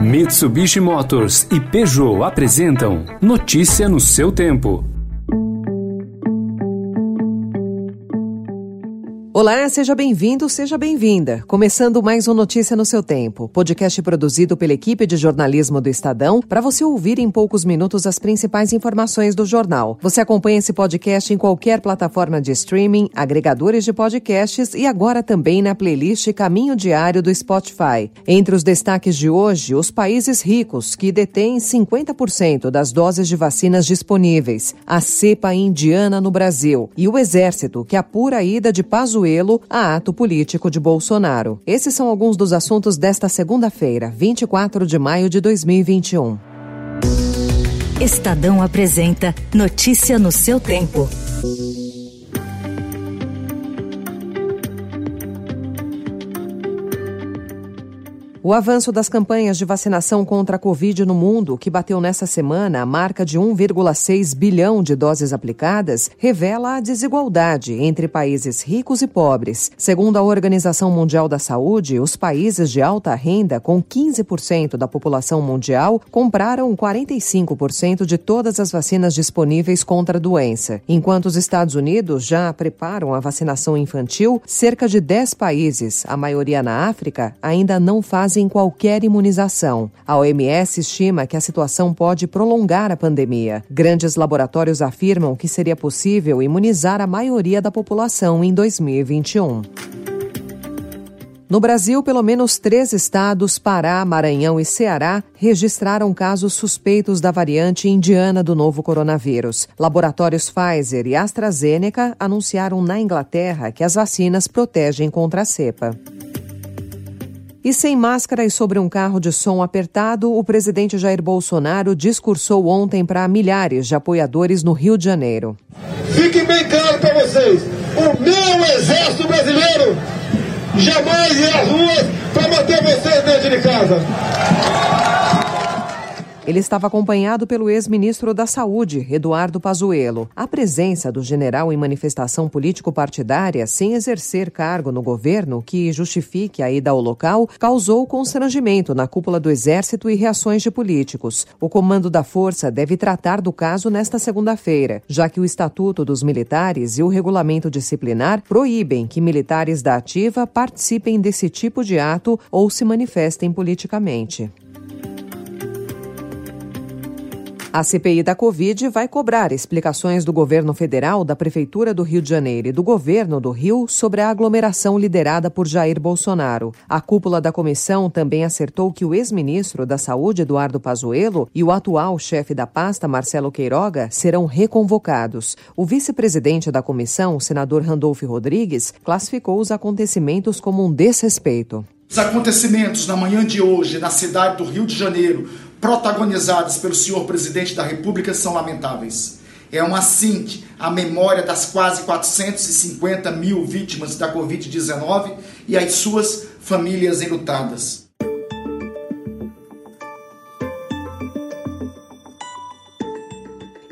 Mitsubishi Motors e Peugeot apresentam Notícia no seu tempo. Olá, seja bem-vindo, seja bem-vinda. Começando mais um Notícia no seu tempo, podcast produzido pela equipe de jornalismo do Estadão, para você ouvir em poucos minutos as principais informações do jornal. Você acompanha esse podcast em qualquer plataforma de streaming, agregadores de podcasts e agora também na playlist Caminho Diário do Spotify. Entre os destaques de hoje, os países ricos que detêm 50% das doses de vacinas disponíveis, a cepa indiana no Brasil e o exército que apura a ida de Pazuello a ato político de Bolsonaro. Esses são alguns dos assuntos desta segunda-feira, 24 de maio de 2021. Estadão apresenta Notícia no seu tempo. O avanço das campanhas de vacinação contra a Covid no mundo, que bateu nessa semana a marca de 1,6 bilhão de doses aplicadas, revela a desigualdade entre países ricos e pobres. Segundo a Organização Mundial da Saúde, os países de alta renda, com 15% da população mundial, compraram 45% de todas as vacinas disponíveis contra a doença. Enquanto os Estados Unidos já preparam a vacinação infantil, cerca de 10 países, a maioria na África, ainda não fazem fazem qualquer imunização. A OMS estima que a situação pode prolongar a pandemia. Grandes laboratórios afirmam que seria possível imunizar a maioria da população em 2021. No Brasil, pelo menos três estados, Pará, Maranhão e Ceará, registraram casos suspeitos da variante indiana do novo coronavírus. Laboratórios Pfizer e AstraZeneca anunciaram na Inglaterra que as vacinas protegem contra a cepa. E sem máscara e sobre um carro de som apertado, o presidente Jair Bolsonaro discursou ontem para milhares de apoiadores no Rio de Janeiro. Fique bem claro para vocês: o meu exército brasileiro jamais irá às ruas para manter vocês dentro de casa. Ele estava acompanhado pelo ex-ministro da Saúde, Eduardo Pazuello. A presença do general em manifestação político-partidária, sem exercer cargo no governo que justifique a ida ao local, causou constrangimento na cúpula do Exército e reações de políticos. O comando da força deve tratar do caso nesta segunda-feira, já que o Estatuto dos Militares e o regulamento disciplinar proíbem que militares da ativa participem desse tipo de ato ou se manifestem politicamente. A CPI da Covid vai cobrar explicações do governo federal, da Prefeitura do Rio de Janeiro e do governo do Rio sobre a aglomeração liderada por Jair Bolsonaro. A cúpula da comissão também acertou que o ex-ministro da Saúde, Eduardo Pazuello, e o atual chefe da pasta, Marcelo Queiroga, serão reconvocados. O vice-presidente da comissão, senador Randolph Rodrigues, classificou os acontecimentos como um desrespeito. Os acontecimentos na manhã de hoje na cidade do Rio de Janeiro protagonizadas pelo senhor presidente da República são lamentáveis. É uma assinte à memória das quase 450 mil vítimas da Covid-19 e às suas famílias enlutadas.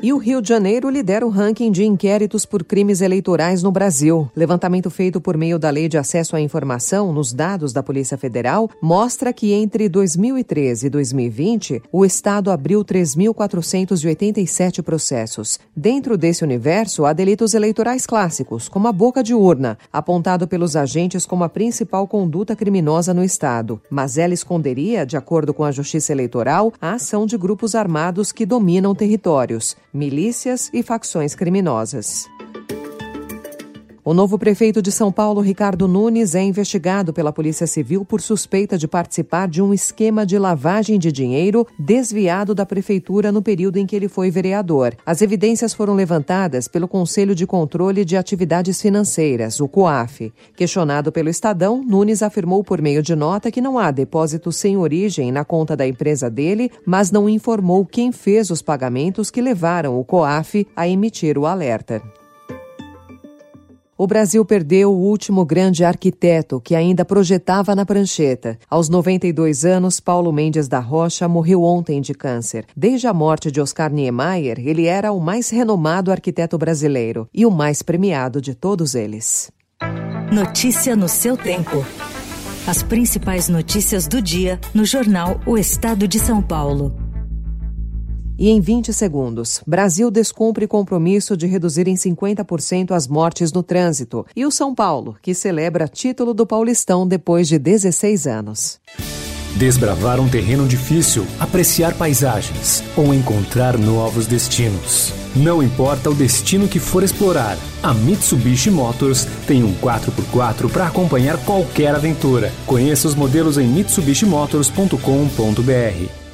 E o Rio de Janeiro lidera o ranking de inquéritos por crimes eleitorais no Brasil. Levantamento feito por meio da Lei de Acesso à Informação nos dados da Polícia Federal mostra que entre 2013 e 2020, o Estado abriu 3.487 processos. Dentro desse universo, há delitos eleitorais clássicos, como a boca de urna, apontado pelos agentes como a principal conduta criminosa no Estado. Mas ela esconderia, de acordo com a Justiça Eleitoral, a ação de grupos armados que dominam territórios milícias e facções criminosas. O novo prefeito de São Paulo, Ricardo Nunes, é investigado pela Polícia Civil por suspeita de participar de um esquema de lavagem de dinheiro desviado da prefeitura no período em que ele foi vereador. As evidências foram levantadas pelo Conselho de Controle de Atividades Financeiras, o COAF. Questionado pelo Estadão, Nunes afirmou por meio de nota que não há depósito sem origem na conta da empresa dele, mas não informou quem fez os pagamentos que levaram o COAF a emitir o alerta. O Brasil perdeu o último grande arquiteto que ainda projetava na prancheta. Aos 92 anos, Paulo Mendes da Rocha morreu ontem de câncer. Desde a morte de Oscar Niemeyer, ele era o mais renomado arquiteto brasileiro e o mais premiado de todos eles. Notícia no seu tempo. As principais notícias do dia no jornal O Estado de São Paulo. E em 20 segundos, Brasil descumpre compromisso de reduzir em 50% as mortes no trânsito. E o São Paulo, que celebra título do Paulistão depois de 16 anos. Desbravar um terreno difícil, apreciar paisagens ou encontrar novos destinos. Não importa o destino que for explorar, a Mitsubishi Motors tem um 4x4 para acompanhar qualquer aventura. Conheça os modelos em mitsubishimotors.com.br.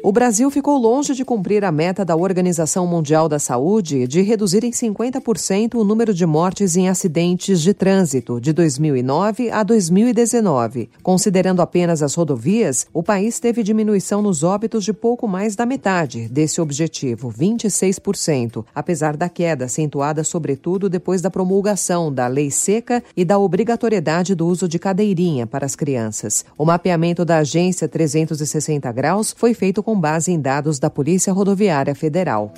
O Brasil ficou longe de cumprir a meta da Organização Mundial da Saúde de reduzir em 50% o número de mortes em acidentes de trânsito de 2009 a 2019. Considerando apenas as rodovias, o país teve diminuição nos óbitos de pouco mais da metade desse objetivo, 26%, apesar da queda acentuada sobretudo depois da promulgação da lei seca e da obrigatoriedade do uso de cadeirinha para as crianças. O mapeamento da agência 360 graus foi feito com base em dados da Polícia Rodoviária Federal.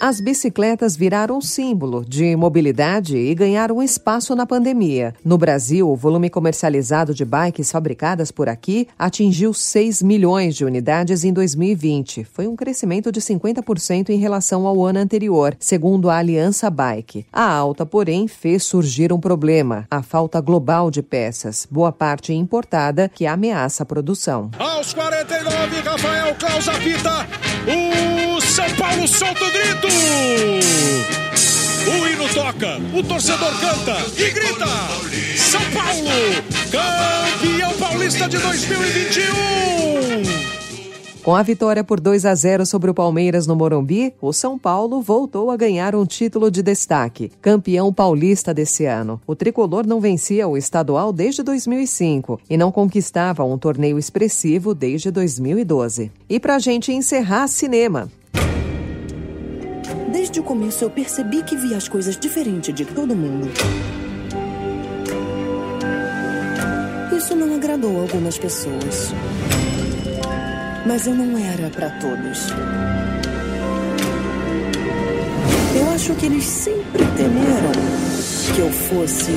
As bicicletas viraram símbolo de mobilidade e ganharam espaço na pandemia. No Brasil, o volume comercializado de bikes fabricadas por aqui atingiu 6 milhões de unidades em 2020. Foi um crescimento de 50% em relação ao ano anterior, segundo a Aliança Bike. A alta, porém, fez surgir um problema: a falta global de peças, boa parte importada, que ameaça a produção. Aos 49, Rafael Claus apita. O São Paulo solta o grito. O hino toca, o torcedor canta e grita: São Paulo, campeão paulista de 2021! Com a vitória por 2 a 0 sobre o Palmeiras no Morumbi, o São Paulo voltou a ganhar um título de destaque, campeão paulista desse ano. O tricolor não vencia o estadual desde 2005 e não conquistava um torneio expressivo desde 2012. E para gente encerrar, cinema. Desde o começo eu percebi que via as coisas diferente de todo mundo. Isso não agradou algumas pessoas. Mas eu não era para todos. Eu acho que eles sempre temeram que eu fosse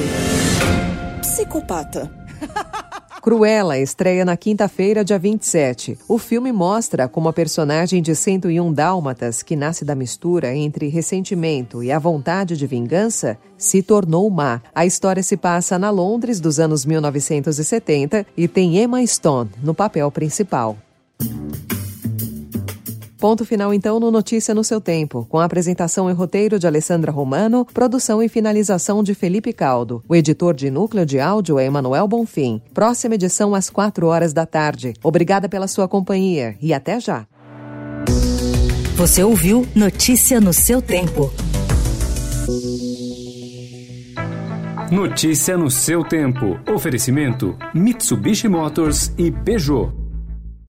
psicopata. Cruella estreia na quinta-feira, dia 27. O filme mostra como a personagem de 101 Dálmatas, que nasce da mistura entre ressentimento e a vontade de vingança, se tornou má. A história se passa na Londres dos anos 1970 e tem Emma Stone no papel principal. Ponto final, então, no Notícia no seu tempo, com a apresentação e roteiro de Alessandra Romano, produção e finalização de Felipe Caldo. O editor de núcleo de áudio é Emanuel Bonfim. Próxima edição às 4 horas da tarde. Obrigada pela sua companhia e até já. Você ouviu Notícia no seu tempo. Notícia no seu tempo. Oferecimento: Mitsubishi Motors e Peugeot.